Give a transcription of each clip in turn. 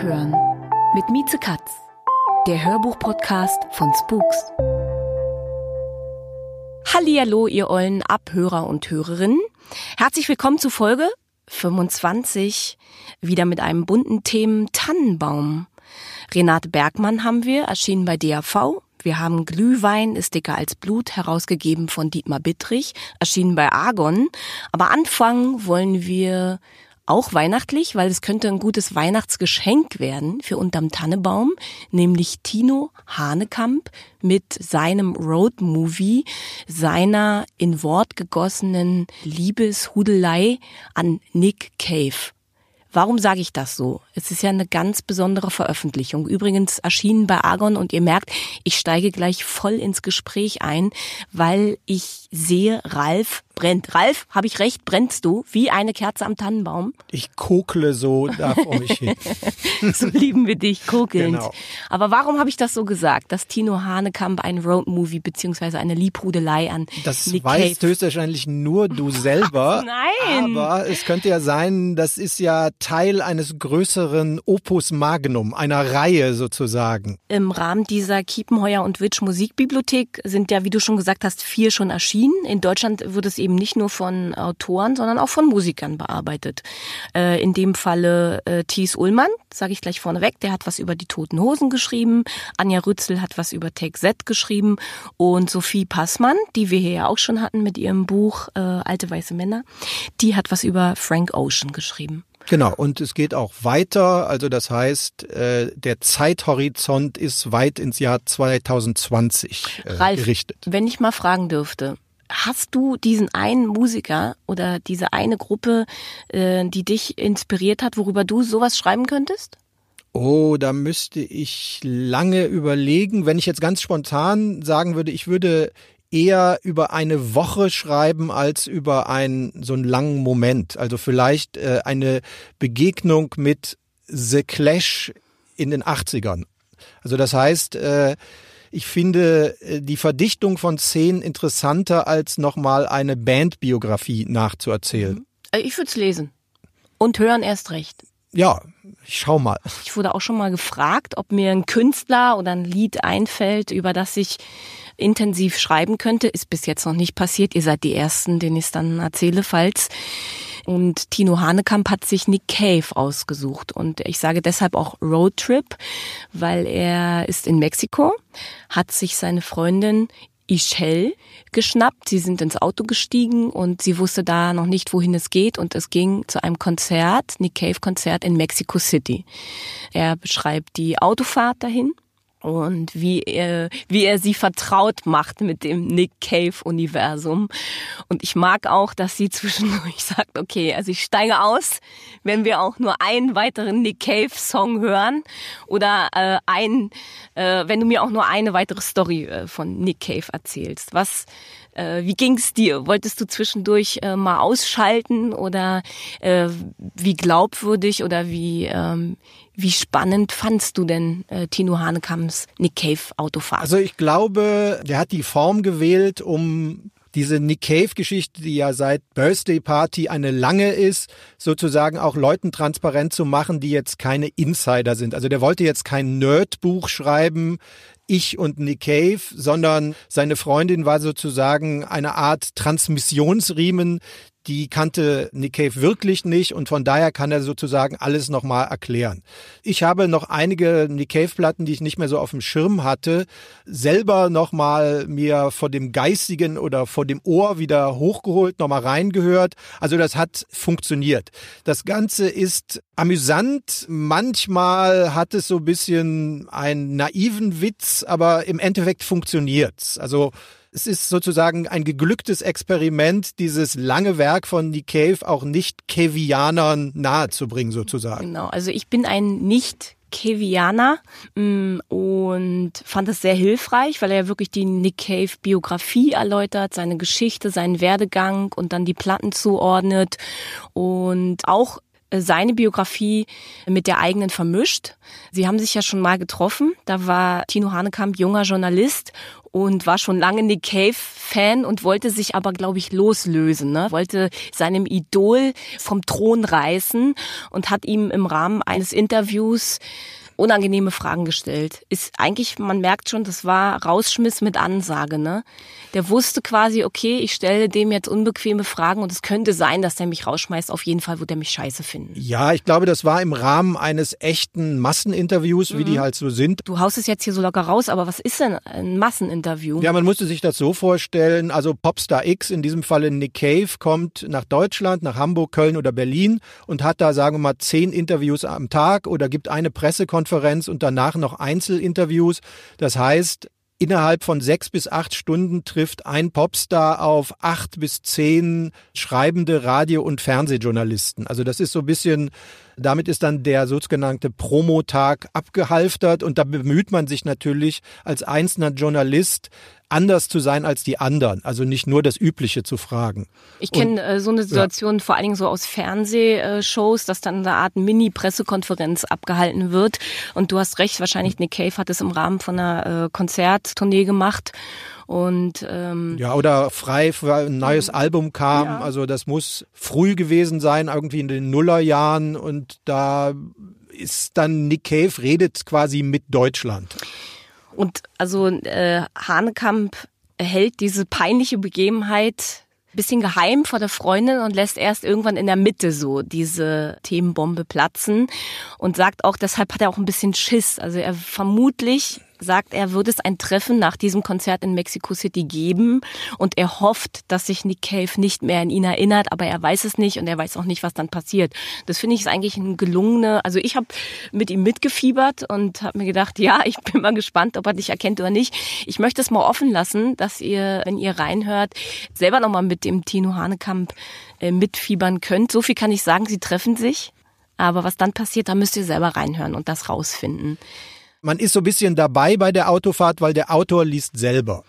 Abhören mit Mieze Katz, der Hörbuch-Podcast von Spooks. Hallihallo, ihr ollen Abhörer und Hörerinnen. Herzlich willkommen zu Folge 25, wieder mit einem bunten Themen Tannenbaum. Renate Bergmann haben wir, erschienen bei DAV. Wir haben Glühwein ist dicker als Blut, herausgegeben von Dietmar Bittrich, erschienen bei Argon. Aber anfangen wollen wir auch weihnachtlich, weil es könnte ein gutes Weihnachtsgeschenk werden für unterm Tannebaum, nämlich Tino Hanekamp mit seinem Roadmovie, seiner in Wort gegossenen Liebeshudelei an Nick Cave. Warum sage ich das so? Es ist ja eine ganz besondere Veröffentlichung. Übrigens erschienen bei Argon und ihr merkt, ich steige gleich voll ins Gespräch ein, weil ich sehe, Ralf brennt. Ralf, habe ich recht, brennst du wie eine Kerze am Tannenbaum? Ich kokle so da vor mich hin. so lieben wir dich, kokelnd. Genau. Aber warum habe ich das so gesagt, dass Tino Hanekamp ein Roadmovie beziehungsweise eine Liebhudelei an Das Nick weißt Cave. höchstwahrscheinlich nur du selber. Nein. Aber es könnte ja sein, das ist ja Teil eines größeren Opus Magnum, einer Reihe sozusagen. Im Rahmen dieser Kiepenheuer und Witsch Musikbibliothek sind ja, wie du schon gesagt hast, vier schon erschienen. In Deutschland wird es eben nicht nur von Autoren, sondern auch von Musikern bearbeitet. Äh, in dem Falle äh, Thies Ullmann, sage ich gleich vorneweg, der hat was über die Toten Hosen geschrieben. Anja Rützel hat was über Take Z geschrieben. Und Sophie Passmann, die wir hier ja auch schon hatten mit ihrem Buch äh, Alte weiße Männer, die hat was über Frank Ocean geschrieben. Genau, und es geht auch weiter. Also das heißt, äh, der Zeithorizont ist weit ins Jahr 2020 äh, Ralf, gerichtet. wenn ich mal fragen dürfte, hast du diesen einen Musiker oder diese eine Gruppe, äh, die dich inspiriert hat, worüber du sowas schreiben könntest? Oh, da müsste ich lange überlegen. Wenn ich jetzt ganz spontan sagen würde, ich würde eher über eine Woche schreiben als über einen so einen langen Moment. Also vielleicht äh, eine Begegnung mit The Clash in den 80ern. Also das heißt, äh, ich finde äh, die Verdichtung von Szenen interessanter, als nochmal eine Bandbiografie nachzuerzählen. Äh, Ich würde es lesen. Und hören erst recht. Ja, ich schau mal. Ich wurde auch schon mal gefragt, ob mir ein Künstler oder ein Lied einfällt, über das ich intensiv schreiben könnte. Ist bis jetzt noch nicht passiert. Ihr seid die Ersten, denen ich es dann erzähle, falls. Und Tino Hanekamp hat sich Nick Cave ausgesucht. Und ich sage deshalb auch Roadtrip, weil er ist in Mexiko, hat sich seine Freundin Ischel geschnappt. Sie sind ins Auto gestiegen und sie wusste da noch nicht, wohin es geht. Und es ging zu einem Konzert, Nick Cave Konzert in Mexico City. Er beschreibt die Autofahrt dahin und wie er, wie er sie vertraut macht mit dem Nick Cave Universum. Und ich mag auch, dass sie zwischendurch sagt, okay, also ich steige aus, wenn wir auch nur einen weiteren Nick Cave Song hören oder äh, ein, äh, wenn du mir auch nur eine weitere Story äh, von Nick Cave erzählst. Was äh, wie ging's dir? Wolltest du zwischendurch äh, mal ausschalten oder äh, wie glaubwürdig oder wie ähm, wie spannend fandst du denn äh, Tino Hanekamps Nick Cave Autofahrt? Also ich glaube, der hat die Form gewählt, um diese Nick Cave-Geschichte, die ja seit Birthday Party eine lange ist, sozusagen auch Leuten transparent zu machen, die jetzt keine Insider sind. Also der wollte jetzt kein Nerdbuch schreiben, ich und Nick Cave, sondern seine Freundin war sozusagen eine Art Transmissionsriemen, die kannte Nick Cave wirklich nicht und von daher kann er sozusagen alles nochmal erklären. Ich habe noch einige Nick Cave Platten, die ich nicht mehr so auf dem Schirm hatte, selber nochmal mir vor dem Geistigen oder vor dem Ohr wieder hochgeholt, nochmal reingehört. Also das hat funktioniert. Das Ganze ist amüsant. Manchmal hat es so ein bisschen einen naiven Witz, aber im Endeffekt funktioniert's. Also es ist sozusagen ein geglücktes Experiment, dieses lange Werk von Nick Cave auch nicht Cavianern nahezubringen sozusagen. Genau, also ich bin ein nicht Kevianer mm, und fand es sehr hilfreich, weil er wirklich die Nick Cave Biografie erläutert, seine Geschichte, seinen Werdegang und dann die Platten zuordnet und auch äh, seine Biografie mit der eigenen vermischt. Sie haben sich ja schon mal getroffen. Da war Tino Hanekamp junger Journalist und war schon lange Nick Cave Fan und wollte sich aber, glaube ich, loslösen, ne? wollte seinem Idol vom Thron reißen und hat ihm im Rahmen eines Interviews unangenehme Fragen gestellt. Ist eigentlich, man merkt schon, das war Rausschmiss mit Ansage, ne? Der wusste quasi, okay, ich stelle dem jetzt unbequeme Fragen und es könnte sein, dass der mich rausschmeißt. Auf jeden Fall wird er mich scheiße finden. Ja, ich glaube, das war im Rahmen eines echten Masseninterviews, wie mhm. die halt so sind. Du haust es jetzt hier so locker raus, aber was ist denn ein Masseninterview? Ja, man musste sich das so vorstellen. Also Popstar X, in diesem Falle Nick Cave, kommt nach Deutschland, nach Hamburg, Köln oder Berlin und hat da, sagen wir mal, zehn Interviews am Tag oder gibt eine Pressekonferenz und danach noch Einzelinterviews. Das heißt, Innerhalb von sechs bis acht Stunden trifft ein Popstar auf acht bis zehn schreibende Radio- und Fernsehjournalisten. Also das ist so ein bisschen, damit ist dann der sogenannte Promotag abgehalftert und da bemüht man sich natürlich als einzelner Journalist anders zu sein als die anderen, also nicht nur das Übliche zu fragen. Ich kenne äh, so eine Situation ja. vor allen Dingen so aus Fernsehshows, dass dann eine Art Mini-Pressekonferenz abgehalten wird. Und du hast recht, wahrscheinlich Nick Cave hat es im Rahmen von einer äh, Konzerttournee gemacht. Und ähm, ja, oder frei für ein neues mhm. Album kam. Ja. Also das muss früh gewesen sein, irgendwie in den Nullerjahren. Und da ist dann Nick Cave redet quasi mit Deutschland. Und also äh, Hanekamp hält diese peinliche Begebenheit bisschen geheim vor der Freundin und lässt erst irgendwann in der Mitte so diese Themenbombe platzen und sagt auch, deshalb hat er auch ein bisschen Schiss. Also er vermutlich sagt, er würde es ein Treffen nach diesem Konzert in Mexico City geben und er hofft, dass sich Nick Cave nicht mehr an ihn erinnert, aber er weiß es nicht und er weiß auch nicht, was dann passiert. Das finde ich ist eigentlich ein gelungene, also ich habe mit ihm mitgefiebert und habe mir gedacht, ja, ich bin mal gespannt, ob er dich erkennt oder nicht. Ich möchte es mal offen lassen, dass ihr, wenn ihr reinhört, selber nochmal mit dem Tino Hanekamp äh, mitfiebern könnt. So viel kann ich sagen, sie treffen sich. Aber was dann passiert, da müsst ihr selber reinhören und das rausfinden. Man ist so ein bisschen dabei bei der Autofahrt, weil der Autor liest selber.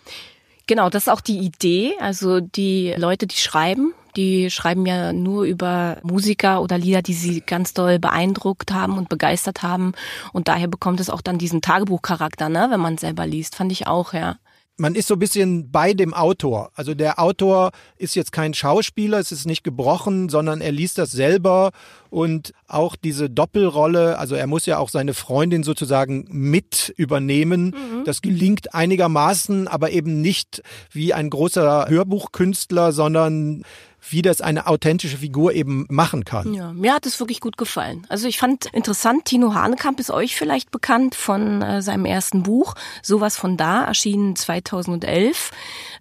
Genau, das ist auch die Idee. Also die Leute, die schreiben, die schreiben ja nur über Musiker oder Lieder, die sie ganz doll beeindruckt haben und begeistert haben. Und daher bekommt es auch dann diesen Tagebuchcharakter, ne, wenn man selber liest. Fand ich auch, ja man ist so ein bisschen bei dem Autor. Also der Autor ist jetzt kein Schauspieler, es ist nicht gebrochen, sondern er liest das selber und auch diese Doppelrolle, also er muss ja auch seine Freundin sozusagen mit übernehmen. Mhm. Das gelingt einigermaßen, aber eben nicht wie ein großer Hörbuchkünstler, sondern wie das eine authentische Figur eben machen kann. Ja, mir hat es wirklich gut gefallen. Also ich fand interessant, Tino Hanekamp ist euch vielleicht bekannt von äh, seinem ersten Buch, Sowas von da, erschienen 2011.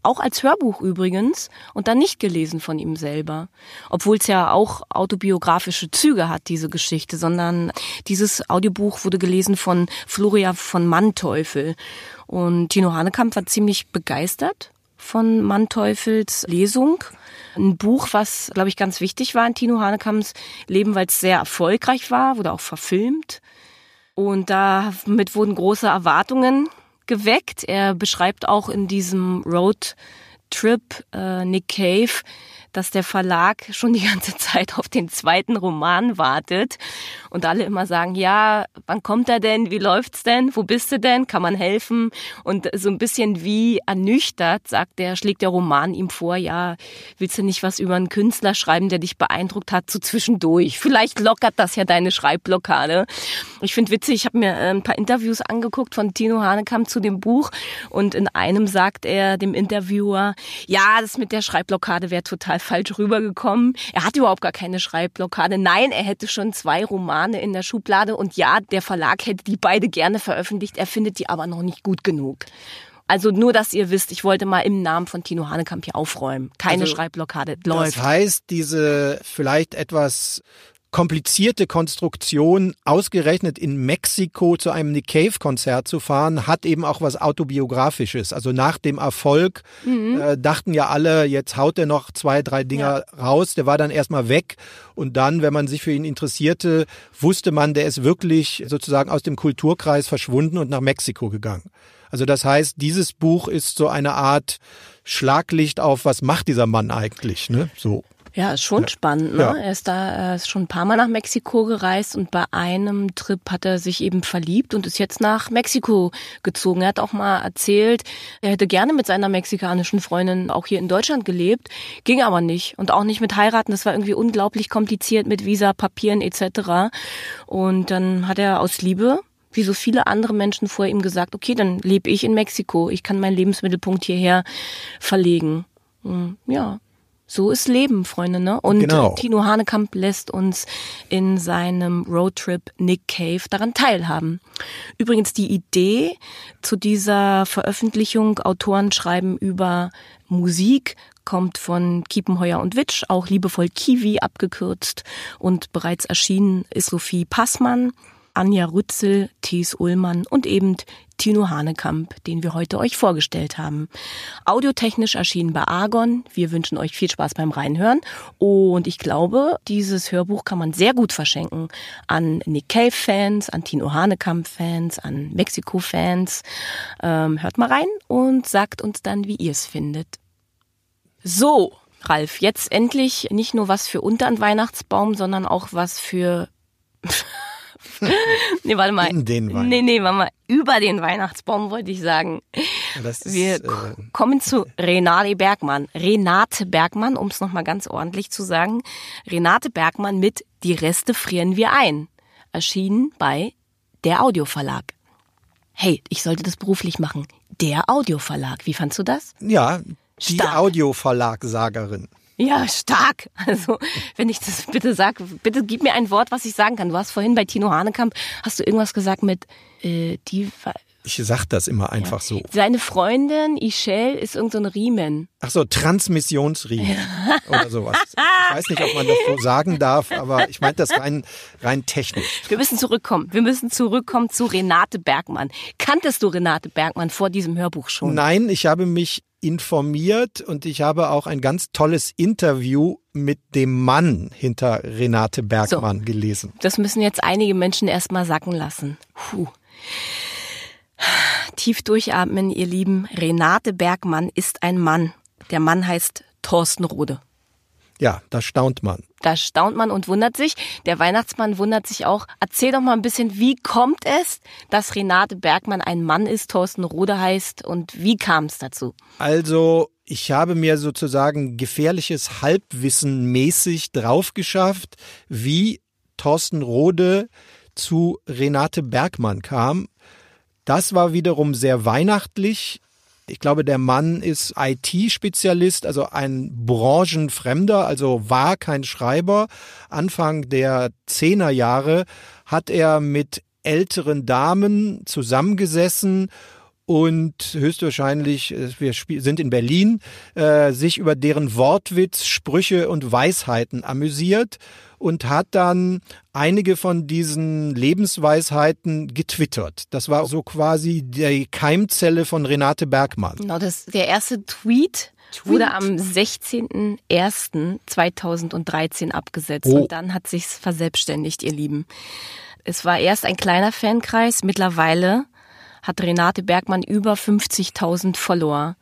Auch als Hörbuch übrigens und dann nicht gelesen von ihm selber. Obwohl es ja auch autobiografische Züge hat, diese Geschichte, sondern dieses Audiobuch wurde gelesen von Floria von Manteuffel. Und Tino Hanekamp war ziemlich begeistert von Manteufels Lesung ein Buch, was, glaube ich, ganz wichtig war in Tino Hanekamps Leben, weil es sehr erfolgreich war, wurde auch verfilmt. Und damit wurden große Erwartungen geweckt. Er beschreibt auch in diesem Road Trip äh, Nick Cave, dass der Verlag schon die ganze Zeit auf den zweiten Roman wartet und alle immer sagen, ja, wann kommt er denn? Wie läuft's denn? Wo bist du denn? Kann man helfen? Und so ein bisschen wie ernüchtert, sagt der, schlägt der Roman ihm vor, ja, willst du nicht was über einen Künstler schreiben, der dich beeindruckt hat, so zwischendurch? Vielleicht lockert das ja deine Schreibblockade. Ich finde witzig, ich habe mir äh, ein paar Interviews angeguckt von Tino Hanekamp zu dem Buch und in einem sagt er dem Interviewer, ja, das mit der Schreibblockade wäre total falsch rübergekommen. Er hat überhaupt gar keine Schreibblockade. Nein, er hätte schon zwei Romane in der Schublade und ja, der Verlag hätte die beide gerne veröffentlicht. Er findet die aber noch nicht gut genug. Also nur, dass ihr wisst, ich wollte mal im Namen von Tino Hanekamp hier aufräumen. Keine also, Schreibblockade läuft. Das heißt, diese vielleicht etwas komplizierte Konstruktion, ausgerechnet in Mexiko zu einem Nick Cave-Konzert zu fahren, hat eben auch was Autobiografisches. Also nach dem Erfolg mhm. äh, dachten ja alle, jetzt haut er noch zwei, drei Dinger ja. raus. Der war dann erstmal weg. Und dann, wenn man sich für ihn interessierte, wusste man, der ist wirklich sozusagen aus dem Kulturkreis verschwunden und nach Mexiko gegangen. Also das heißt, dieses Buch ist so eine Art Schlaglicht auf, was macht dieser Mann eigentlich, ne? So. Ja, ist schon ja. spannend. Ne? Ja. Er ist da er ist schon ein paar Mal nach Mexiko gereist und bei einem Trip hat er sich eben verliebt und ist jetzt nach Mexiko gezogen. Er hat auch mal erzählt, er hätte gerne mit seiner mexikanischen Freundin auch hier in Deutschland gelebt, ging aber nicht und auch nicht mit heiraten. Das war irgendwie unglaublich kompliziert mit Visa, Papieren etc. Und dann hat er aus Liebe wie so viele andere Menschen vor ihm gesagt, okay, dann lebe ich in Mexiko, ich kann meinen Lebensmittelpunkt hierher verlegen. Hm, ja, so ist Leben, Freunde, ne? Und genau. Tino Hanekamp lässt uns in seinem Roadtrip Nick Cave daran teilhaben. Übrigens die Idee zu dieser Veröffentlichung, Autoren schreiben über Musik, kommt von Kiepenheuer und Witsch, auch liebevoll Kiwi abgekürzt und bereits erschienen ist Sophie Passmann. Anja Rützel, Thies Ullmann und eben Tino Hanekamp, den wir heute euch vorgestellt haben. Audiotechnisch erschienen bei Argon. Wir wünschen euch viel Spaß beim Reinhören. Und ich glaube, dieses Hörbuch kann man sehr gut verschenken an Nick Cave-Fans, an Tino Hanekamp-Fans, an Mexiko-Fans. Ähm, hört mal rein und sagt uns dann, wie ihr es findet. So, Ralf, jetzt endlich nicht nur was für unter den Weihnachtsbaum, sondern auch was für nee, warte mal. In den Weihnachtsbaum. Nee, nee, warte mal. Über den Weihnachtsbaum wollte ich sagen. Ist, Wir äh, kommen zu Renate Bergmann. Renate Bergmann, um es nochmal ganz ordentlich zu sagen. Renate Bergmann mit Die Reste frieren wir ein. Erschienen bei der Audioverlag. Hey, ich sollte das beruflich machen. Der Audioverlag. Wie fandst du das? Ja, die. Audioverlagsagerin. Ja, stark. Also, wenn ich das bitte sag, bitte gib mir ein Wort, was ich sagen kann. Du hast vorhin bei Tino Hanekamp, hast du irgendwas gesagt mit äh, die ich sag das immer einfach ja. so. Seine Freundin Ischel ist irgendein so Riemen. Ach so, Transmissionsriemen oder sowas. Ich weiß nicht, ob man das so sagen darf, aber ich meine das rein, rein technisch. Wir müssen zurückkommen. Wir müssen zurückkommen zu Renate Bergmann. Kanntest du Renate Bergmann vor diesem Hörbuch schon? Nein, ich habe mich informiert und ich habe auch ein ganz tolles Interview mit dem Mann hinter Renate Bergmann so, gelesen. Das müssen jetzt einige Menschen erstmal sacken lassen. Puh. Tief durchatmen, ihr Lieben. Renate Bergmann ist ein Mann. Der Mann heißt Thorsten Rode. Ja, da staunt man. Da staunt man und wundert sich. Der Weihnachtsmann wundert sich auch. Erzähl doch mal ein bisschen, wie kommt es, dass Renate Bergmann ein Mann ist, Thorsten Rode heißt und wie kam es dazu? Also, ich habe mir sozusagen gefährliches Halbwissen mäßig drauf geschafft, wie Thorsten Rode zu Renate Bergmann kam. Das war wiederum sehr weihnachtlich. Ich glaube, der Mann ist IT-Spezialist, also ein Branchenfremder, also war kein Schreiber. Anfang der Zehnerjahre hat er mit älteren Damen zusammengesessen und höchstwahrscheinlich, äh, wir sind in Berlin, äh, sich über deren Wortwitz, Sprüche und Weisheiten amüsiert und hat dann einige von diesen Lebensweisheiten getwittert. Das war so quasi die Keimzelle von Renate Bergmann. Genau, das der erste Tweet. Tweet. wurde am 16.01.2013 abgesetzt oh. und dann hat sich's verselbstständigt, ihr Lieben. Es war erst ein kleiner Fankreis, mittlerweile hat Renate Bergmann über 50.000 Follower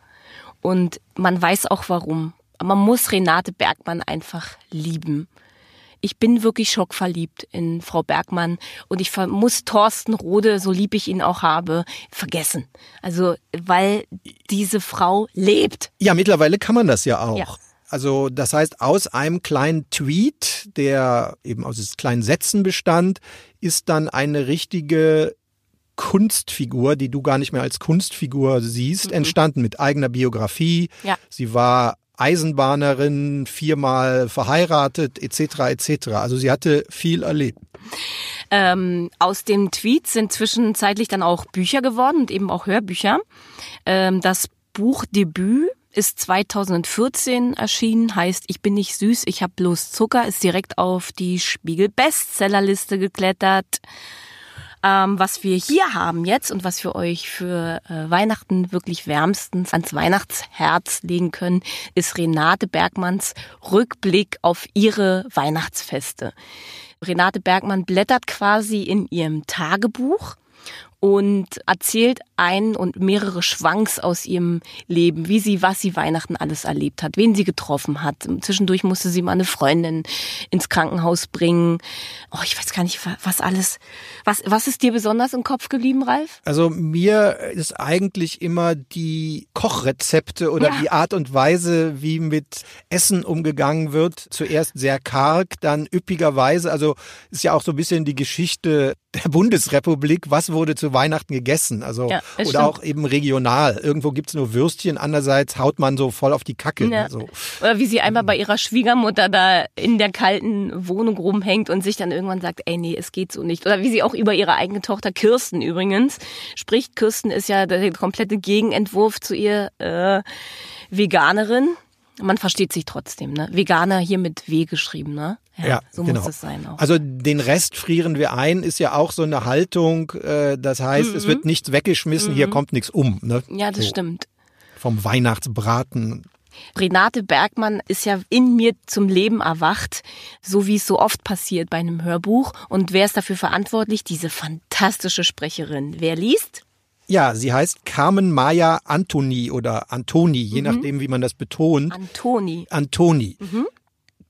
und man weiß auch warum. Man muss Renate Bergmann einfach lieben ich bin wirklich schockverliebt in Frau Bergmann und ich muss Thorsten Rode, so lieb ich ihn auch habe, vergessen. Also, weil diese Frau lebt. Ja, mittlerweile kann man das ja auch. Ja. Also das heißt, aus einem kleinen Tweet, der eben aus kleinen Sätzen bestand, ist dann eine richtige Kunstfigur, die du gar nicht mehr als Kunstfigur siehst, mhm. entstanden mit eigener Biografie. Ja. Sie war Eisenbahnerin, viermal verheiratet, etc. etc. Also sie hatte viel erlebt. Ähm, aus dem Tweet sind zwischenzeitlich dann auch Bücher geworden und eben auch Hörbücher. Ähm, das Buchdebüt ist 2014 erschienen, heißt Ich bin nicht süß, ich hab bloß Zucker, ist direkt auf die Spiegel Bestsellerliste geklettert. Ähm, was wir hier haben jetzt und was wir euch für äh, Weihnachten wirklich wärmstens ans Weihnachtsherz legen können, ist Renate Bergmanns Rückblick auf ihre Weihnachtsfeste. Renate Bergmann blättert quasi in ihrem Tagebuch und erzählt ein und mehrere Schwanks aus ihrem Leben, wie sie, was sie Weihnachten alles erlebt hat, wen sie getroffen hat. Zwischendurch musste sie mal eine Freundin ins Krankenhaus bringen. Oh, ich weiß gar nicht, was alles. Was, was ist dir besonders im Kopf geblieben, Ralf? Also mir ist eigentlich immer die Kochrezepte oder ja. die Art und Weise, wie mit Essen umgegangen wird. Zuerst sehr karg, dann üppigerweise. Also ist ja auch so ein bisschen die Geschichte der Bundesrepublik. Was wurde zu Weihnachten gegessen? Also ja, oder stimmt. auch eben regional. Irgendwo gibt's nur Würstchen, andererseits haut man so voll auf die Kacke. Ja. So. Oder wie sie einmal bei ihrer Schwiegermutter da in der kalten Wohnung rumhängt und sich dann irgendwann sagt, ey nee, es geht so nicht. Oder wie sie auch über ihre eigene Tochter Kirsten übrigens spricht. Kirsten ist ja der komplette Gegenentwurf zu ihr äh, Veganerin. Man versteht sich trotzdem, ne? Veganer hier mit W geschrieben, ne? Ja, ja so genau. muss es sein auch. Also den Rest frieren wir ein, ist ja auch so eine Haltung. Äh, das heißt, mhm. es wird nichts weggeschmissen, mhm. hier kommt nichts um. Ne? Ja, das so. stimmt. Vom Weihnachtsbraten. Renate Bergmann ist ja in mir zum Leben erwacht, so wie es so oft passiert bei einem Hörbuch. Und wer ist dafür verantwortlich? Diese fantastische Sprecherin. Wer liest? Ja, sie heißt Carmen Maya Antoni oder Antoni, je mhm. nachdem, wie man das betont. Antoni. Antoni. Mhm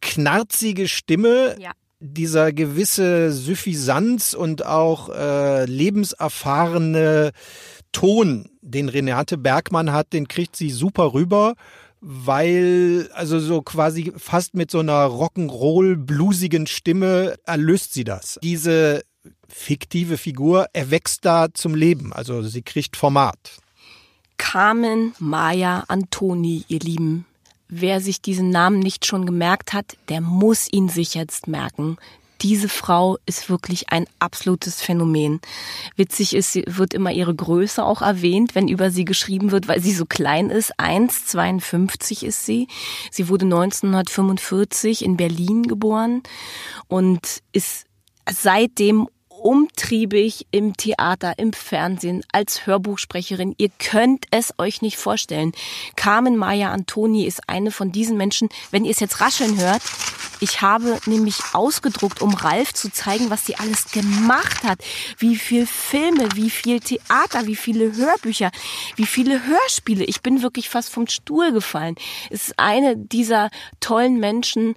knarzige Stimme, ja. dieser gewisse Suffisanz und auch äh, lebenserfahrene Ton, den Renate Bergmann hat, den kriegt sie super rüber weil also so quasi fast mit so einer Rock'n'Roll bluesigen Stimme erlöst sie das. Diese fiktive Figur erwächst da zum Leben, also sie kriegt Format. Carmen Maya Antoni, ihr Lieben, wer sich diesen Namen nicht schon gemerkt hat, der muss ihn sich jetzt merken. Diese Frau ist wirklich ein absolutes Phänomen. Witzig ist, sie wird immer ihre Größe auch erwähnt, wenn über sie geschrieben wird, weil sie so klein ist. 1,52 ist sie. Sie wurde 1945 in Berlin geboren und ist seitdem umtriebig im Theater, im Fernsehen, als Hörbuchsprecherin. Ihr könnt es euch nicht vorstellen. Carmen Maya Antoni ist eine von diesen Menschen. Wenn ihr es jetzt rascheln hört, ich habe nämlich ausgedruckt, um Ralf zu zeigen, was sie alles gemacht hat. Wie viel Filme, wie viel Theater, wie viele Hörbücher, wie viele Hörspiele. Ich bin wirklich fast vom Stuhl gefallen. Es ist eine dieser tollen Menschen,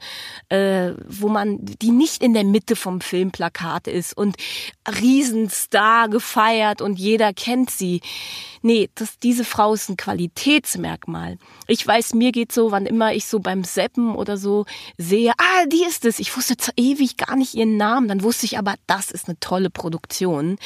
äh, wo man, die nicht in der Mitte vom Filmplakat ist und Riesenstar gefeiert und jeder kennt sie. Nee, das, diese Frau ist ein Qualitätsmerkmal. Ich weiß, mir geht so, wann immer ich so beim Seppen oder so sehe, ah, die ist es. Ich wusste ewig gar nicht ihren Namen. Dann wusste ich aber, das ist eine tolle Produktion.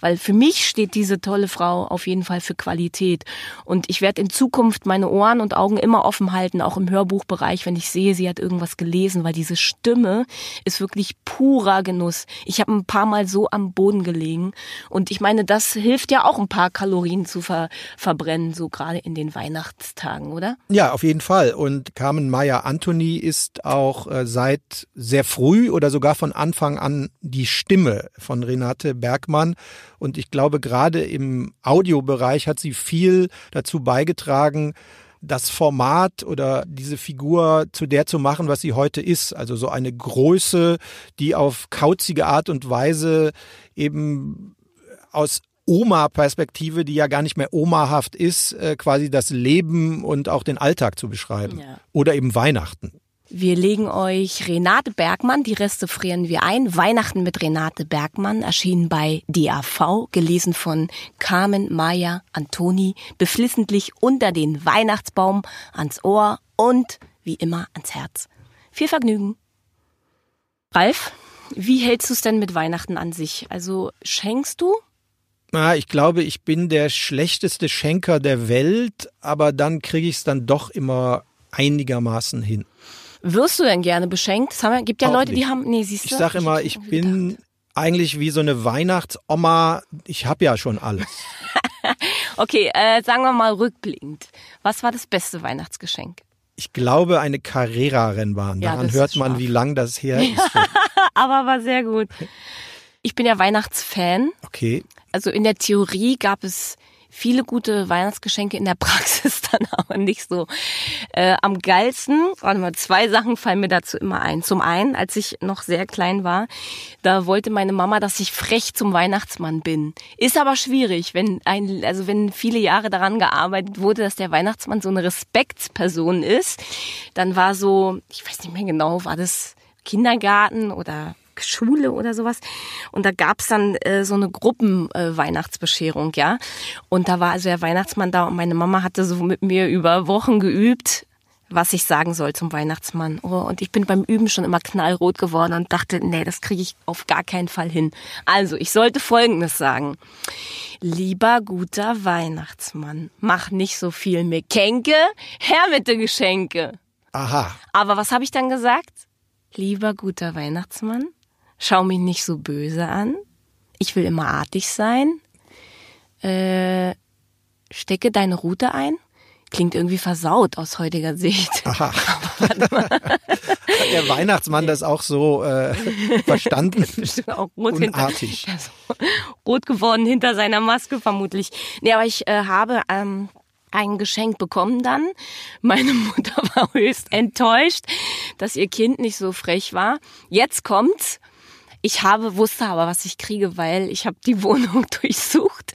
Weil für mich steht diese tolle Frau auf jeden Fall für Qualität. Und ich werde in Zukunft meine Ohren und Augen immer offen halten, auch im Hörbuchbereich, wenn ich sehe, sie hat irgendwas gelesen, weil diese Stimme ist wirklich purer Genuss. Ich habe ein paar Mal so am Boden gelegen. Und ich meine, das hilft ja auch ein paar Kalorien zu ver verbrennen, so gerade in den Weihnachtstagen, oder? Ja, auf jeden Fall. Und Carmen Meyer Anthony ist auch äh, seit sehr früh oder sogar von Anfang an die Stimme von Renate Bergmann. Und ich glaube, gerade im Audiobereich hat sie viel dazu beigetragen, das Format oder diese Figur zu der zu machen, was sie heute ist. Also so eine Größe, die auf kauzige Art und Weise eben aus Oma-Perspektive, die ja gar nicht mehr omahaft ist, äh, quasi das Leben und auch den Alltag zu beschreiben. Ja. Oder eben Weihnachten. Wir legen euch Renate Bergmann, die Reste frieren wir ein. Weihnachten mit Renate Bergmann, erschienen bei DAV, gelesen von Carmen Maya Antoni, beflissentlich unter den Weihnachtsbaum, ans Ohr und wie immer ans Herz. Viel Vergnügen. Ralf, wie hältst du es denn mit Weihnachten an sich? Also schenkst du? Na, ich glaube, ich bin der schlechteste Schenker der Welt, aber dann kriege ich es dann doch immer einigermaßen hin. Wirst du denn gerne beschenkt? Es haben, gibt ja Auch Leute, die nicht. haben. Nee, siehst du? Ich sag immer, ich bin eigentlich wie so eine Weihnachtsoma. Ich habe ja schon alles. Okay, äh, sagen wir mal rückblickend. Was war das beste Weihnachtsgeschenk? Ich glaube, eine Carrera-Rennbahn. Ja, Daran hört man, wie lang das her ist. Aber war sehr gut. Ich bin ja Weihnachtsfan. Okay. Also in der Theorie gab es viele gute Weihnachtsgeschenke, in der Praxis dann aber nicht so. Äh, am geilsten, warte mal, zwei Sachen fallen mir dazu immer ein. Zum einen, als ich noch sehr klein war, da wollte meine Mama, dass ich frech zum Weihnachtsmann bin. Ist aber schwierig, wenn ein, also wenn viele Jahre daran gearbeitet wurde, dass der Weihnachtsmann so eine Respektsperson ist, dann war so, ich weiß nicht mehr genau, war das Kindergarten oder Schule oder sowas. Und da gab's dann äh, so eine Gruppen-Weihnachtsbescherung, ja. Und da war also der Weihnachtsmann da und meine Mama hatte so mit mir über Wochen geübt, was ich sagen soll zum Weihnachtsmann. Oh, und ich bin beim Üben schon immer knallrot geworden und dachte, nee, das kriege ich auf gar keinen Fall hin. Also, ich sollte Folgendes sagen. Lieber guter Weihnachtsmann, mach nicht so viel Mekänke, her mit den Geschenke. Aha. Aber was habe ich dann gesagt? Lieber guter Weihnachtsmann, schau mich nicht so böse an. Ich will immer artig sein. Äh, stecke deine Route ein. Klingt irgendwie versaut aus heutiger Sicht. Aha. Hat der Weihnachtsmann das auch so äh, verstanden? Bestimmt auch rot, hinter, Unartig. Also, rot geworden hinter seiner Maske vermutlich. Nee, aber ich äh, habe ähm, ein Geschenk bekommen dann. Meine Mutter war höchst enttäuscht, dass ihr Kind nicht so frech war. Jetzt kommt's. Ich habe wusste aber, was ich kriege, weil ich habe die Wohnung durchsucht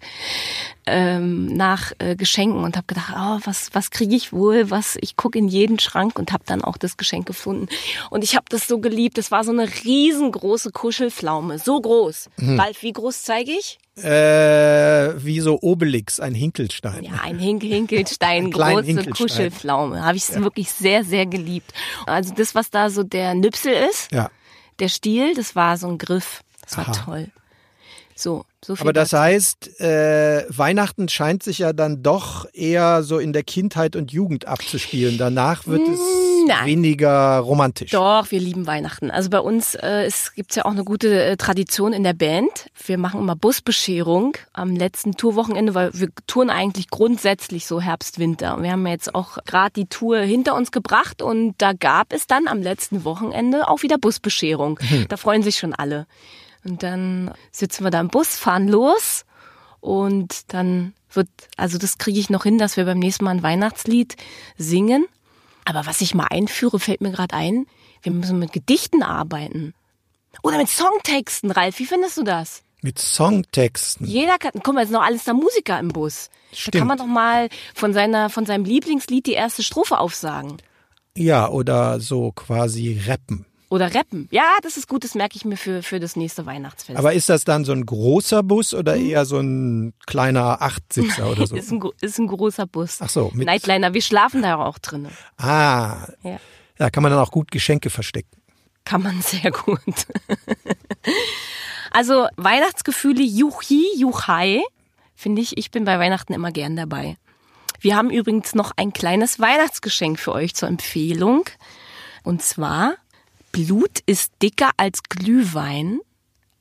ähm, nach äh, Geschenken und habe gedacht, oh, was was kriege ich wohl? Was ich gucke in jeden Schrank und habe dann auch das Geschenk gefunden und ich habe das so geliebt. Das war so eine riesengroße Kuschelpflaume, so groß. Ralf, wie groß zeige ich? Äh, wie so Obelix, ein Hinkelstein. Ja, ein Hink Hinkelstein, Ein große Hinkelstein. Kuschelpflaume. Habe ich wirklich sehr sehr geliebt. Also das, was da so der Nüpsel ist, Ja. Der Stiel, das war so ein Griff. Das war Aha. toll. So, so Aber das dazu. heißt, äh, Weihnachten scheint sich ja dann doch eher so in der Kindheit und Jugend abzuspielen. Danach wird es Nein. weniger romantisch. Doch, wir lieben Weihnachten. Also bei uns äh, es gibt's ja auch eine gute äh, Tradition in der Band. Wir machen immer Busbescherung am letzten Tourwochenende, weil wir touren eigentlich grundsätzlich so Herbst, Winter. Und wir haben jetzt auch gerade die Tour hinter uns gebracht und da gab es dann am letzten Wochenende auch wieder Busbescherung. Da freuen sich schon alle. Und dann sitzen wir da im Bus, fahren los und dann wird, also das kriege ich noch hin, dass wir beim nächsten Mal ein Weihnachtslied singen. Aber was ich mal einführe, fällt mir gerade ein, wir müssen mit Gedichten arbeiten. Oder mit Songtexten, Ralf, wie findest du das? Mit Songtexten. Jeder kann, guck mal, sind noch alles da Musiker im Bus. Da Stimmt. kann man doch mal von seiner, von seinem Lieblingslied die erste Strophe aufsagen. Ja, oder so quasi rappen. Oder rappen. Ja, das ist gut, das merke ich mir für, für das nächste Weihnachtsfest. Aber ist das dann so ein großer Bus oder eher so ein kleiner Achtsitzer oder so? ist, ein, ist ein großer Bus. Ach so, mit- Nightliner, wir schlafen da auch drin. Ah, Ja. da kann man dann auch gut Geschenke verstecken. Kann man sehr gut. also Weihnachtsgefühle, Juchi, Juchai, finde ich, ich bin bei Weihnachten immer gern dabei. Wir haben übrigens noch ein kleines Weihnachtsgeschenk für euch zur Empfehlung. Und zwar Blut ist dicker als Glühwein.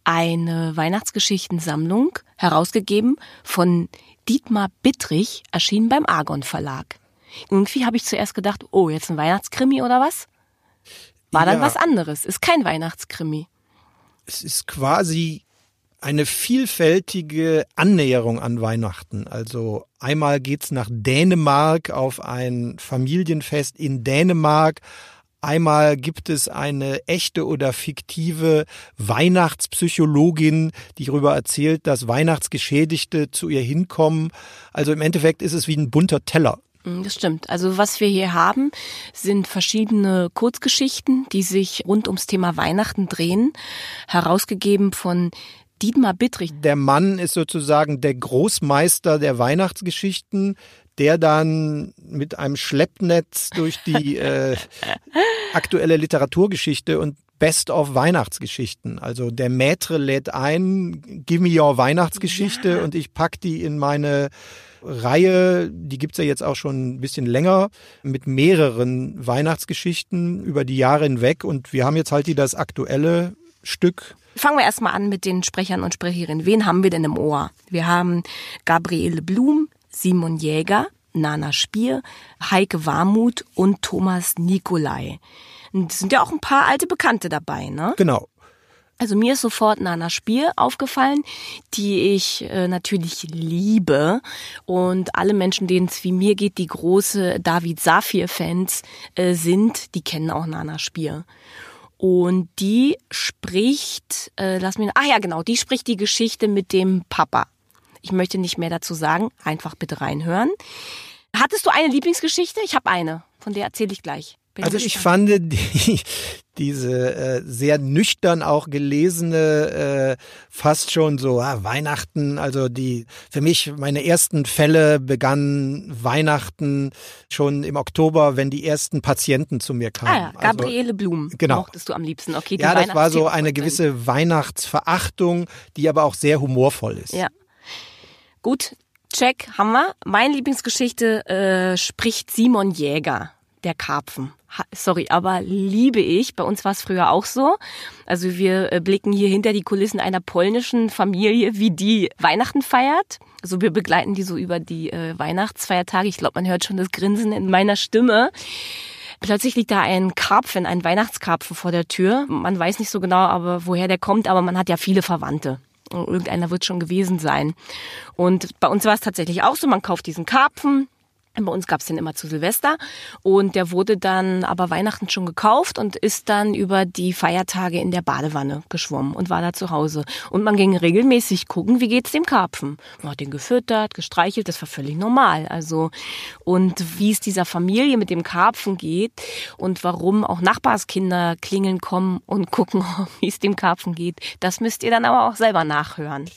Eine Weihnachtsgeschichtensammlung, herausgegeben von Dietmar Bittrich, erschienen beim Argon Verlag. Irgendwie habe ich zuerst gedacht, oh, jetzt ein Weihnachtskrimi oder was? War dann Ja. was anderes. Ist kein Weihnachtskrimi. Es ist quasi eine vielfältige Annäherung an Weihnachten. Also einmal geht's nach Dänemark auf ein Familienfest in Dänemark. Einmal gibt es eine echte oder fiktive Weihnachtspsychologin, die darüber erzählt, dass Weihnachtsgeschädigte zu ihr hinkommen. Also im Endeffekt ist es wie ein bunter Teller. Mm, Das stimmt. Also was wir hier haben, sind verschiedene Kurzgeschichten, die sich rund ums Thema Weihnachten drehen, herausgegeben von Dietmar Bittrich. Der Mann ist sozusagen der Großmeister der Weihnachtsgeschichten, der dann mit einem Schleppnetz durch die äh, aktuelle Literaturgeschichte und Best-of Weihnachtsgeschichten. Also der Maître lädt ein, give me your Weihnachtsgeschichte ja. und ich pack die in meine Reihe, die gibt's ja jetzt auch schon ein bisschen länger, mit mehreren Weihnachtsgeschichten über die Jahre hinweg. Und wir haben jetzt halt die das aktuelle Stück. Fangen wir erstmal an mit den Sprechern und Sprecherinnen. Wen haben wir denn im Ohr? Wir haben Gabriele Blum, Simon Jäger, Nana Spier, Heike Warmuth und Thomas Nikolai. Es sind ja auch ein paar alte Bekannte dabei, ne? Genau. Also mir ist sofort Nana Spier aufgefallen, die ich äh, natürlich liebe. Und alle Menschen, denen es wie mir geht, die große David Safir-Fans äh, sind, die kennen auch Nana Spier. Und die spricht, äh, lass mich, ach ja genau, die spricht die Geschichte mit dem Papa. Ich möchte nicht mehr dazu sagen, einfach bitte reinhören. Hattest du eine Lieblingsgeschichte? Ich habe eine, von der erzähle ich gleich. Bin also ich fand die, diese äh, sehr nüchtern auch gelesene, äh, fast schon so ah, Weihnachten, also die für mich meine ersten Fälle begannen Weihnachten schon im Oktober, wenn die ersten Patienten zu mir kamen. Ah ja, also Gabriele also, Blum genau. mochtest du am liebsten. Okay, die ja, das war so eine gewisse Weihnachtsverachtung, die aber auch sehr humorvoll ist. Ja. Gut, check, haben wir. Meine Lieblingsgeschichte äh, spricht Simon Jäger der Karpfen. Sorry, aber liebe ich. Bei uns war es früher auch so. Also wir äh, blicken hier hinter die Kulissen einer polnischen Familie, wie die Weihnachten feiert. Also wir begleiten die so über die äh, Weihnachtsfeiertage. Ich glaube, man hört schon das Grinsen in meiner Stimme. Plötzlich liegt da ein Karpfen, ein Weihnachtskarpfen vor der Tür. Man weiß nicht so genau, aber woher der kommt, aber man hat ja viele Verwandte. Irgendeiner wird schon gewesen sein. Und bei uns war es tatsächlich auch so, man kauft diesen Karpfen, bei uns gab's den immer zu Silvester und der wurde dann aber Weihnachten schon gekauft und ist dann über die Feiertage in der Badewanne geschwommen und war da zu Hause. Und man ging regelmäßig gucken, wie geht's dem Karpfen. Man hat den gefüttert, gestreichelt, das war völlig normal. Also und wie es dieser Familie mit dem Karpfen geht und warum auch Nachbarskinder klingeln kommen und gucken, wie es dem Karpfen geht, das müsst ihr dann aber auch selber nachhören.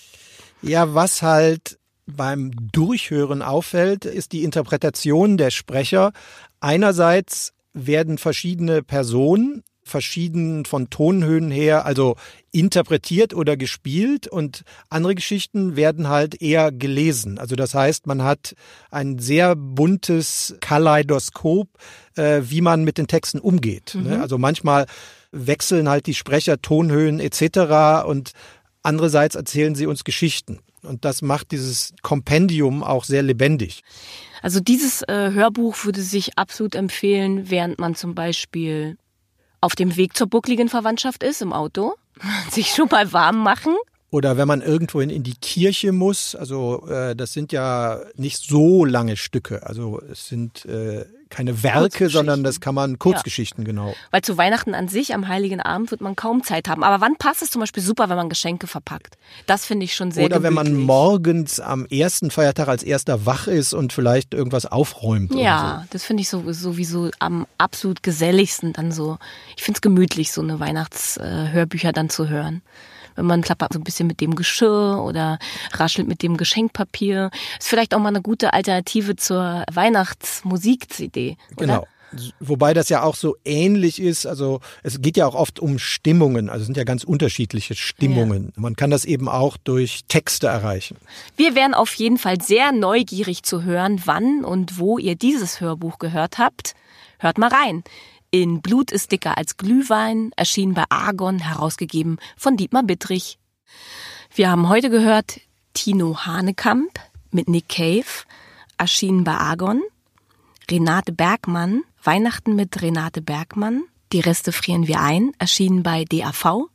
Ja, was halt beim Durchhören auffällt, ist die Interpretation der Sprecher. Einerseits werden verschiedene Personen verschieden von Tonhöhen her, also interpretiert oder gespielt und andere Geschichten werden halt eher gelesen. Also das heißt, man hat ein sehr buntes Kaleidoskop, äh, wie man mit den Texten umgeht. Ne? Mhm. Also manchmal wechseln halt die Sprecher Tonhöhen etc. und andererseits erzählen sie uns Geschichten. Und das macht dieses Kompendium auch sehr lebendig. Also dieses äh, Hörbuch würde sich absolut empfehlen, während man zum Beispiel auf dem Weg zur buckligen Verwandtschaft ist im Auto, sich schon mal warm machen oder wenn man irgendwo in, in die Kirche muss, also äh, das sind ja nicht so lange Stücke. Also es sind äh, keine Werke, sondern das kann man Kurzgeschichten, ja. genau. Weil zu Weihnachten an sich, am Heiligen Abend, wird man kaum Zeit haben. Aber wann passt es zum Beispiel super, wenn man Geschenke verpackt? Das finde ich schon sehr Oder gemütlich. wenn man morgens am ersten Feiertag als erster wach ist und vielleicht irgendwas aufräumt. Ja, so. das finde ich so, sowieso am absolut geselligsten dann so. Ich finde es gemütlich, so eine Weihnachtshörbücher dann zu hören wenn man klappert so ein bisschen mit dem Geschirr oder raschelt mit dem Geschenkpapier. Ist vielleicht auch mal eine gute Alternative zur Weihnachtsmusik-CD. Genau. Wobei das ja auch so ähnlich ist, also es geht ja auch oft um Stimmungen, also es sind ja ganz unterschiedliche Stimmungen. Ja. Man kann das eben auch durch Texte erreichen. Wir wären auf jeden Fall sehr neugierig zu hören, wann und wo ihr dieses Hörbuch gehört habt. Hört mal rein in Blut ist dicker als Glühwein, erschien bei Argon, herausgegeben von Dietmar Bittrich. Wir haben heute gehört Tino Hanekamp mit Nick Cave, erschienen bei Argon. Renate Bergmann, Weihnachten mit Renate Bergmann, Die Reste frieren wir ein, erschienen bei DAV.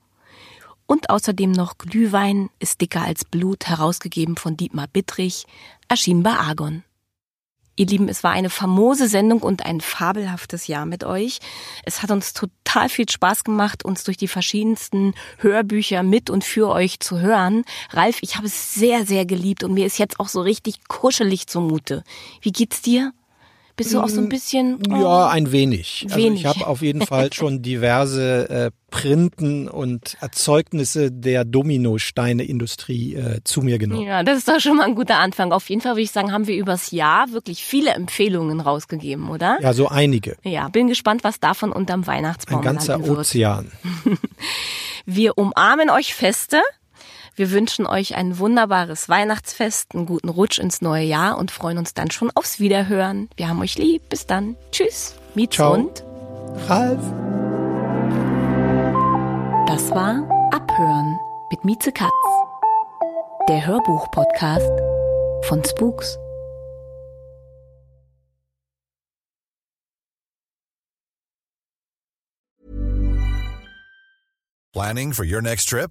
Und außerdem noch Glühwein ist dicker als Blut, herausgegeben von Dietmar Bittrich, erschienen bei Argon. Ihr Lieben, es war eine famose Sendung und ein fabelhaftes Jahr mit euch. Es hat uns total viel Spaß gemacht, uns durch die verschiedensten Hörbücher mit und für euch zu hören. Ralf, ich habe es sehr, sehr geliebt und mir ist jetzt auch so richtig kuschelig zumute. Wie geht's dir? Bist du auch so ein bisschen? Oh, ja, ein wenig. wenig. Also ich habe auf jeden Fall schon diverse äh, Printen und Erzeugnisse der Dominosteine-Industrie äh, zu mir genommen. Ja, das ist doch schon mal ein guter Anfang. Auf jeden Fall würde ich sagen, haben wir übers Jahr wirklich viele Empfehlungen rausgegeben, oder? Ja, so einige. Ja, bin gespannt, was davon unterm Weihnachtsbaum Ein ganzer Ozean. wir umarmen euch feste. Wir wünschen euch ein wunderbares Weihnachtsfest, einen guten Rutsch ins neue Jahr und freuen uns dann schon aufs Wiederhören. Wir haben euch lieb. Bis dann. Tschüss. Mietz Ciao. und Ralf. Das war Abhören mit Mieze Katz. Der Hörbuch-Podcast von Spooks. Planning for your next trip?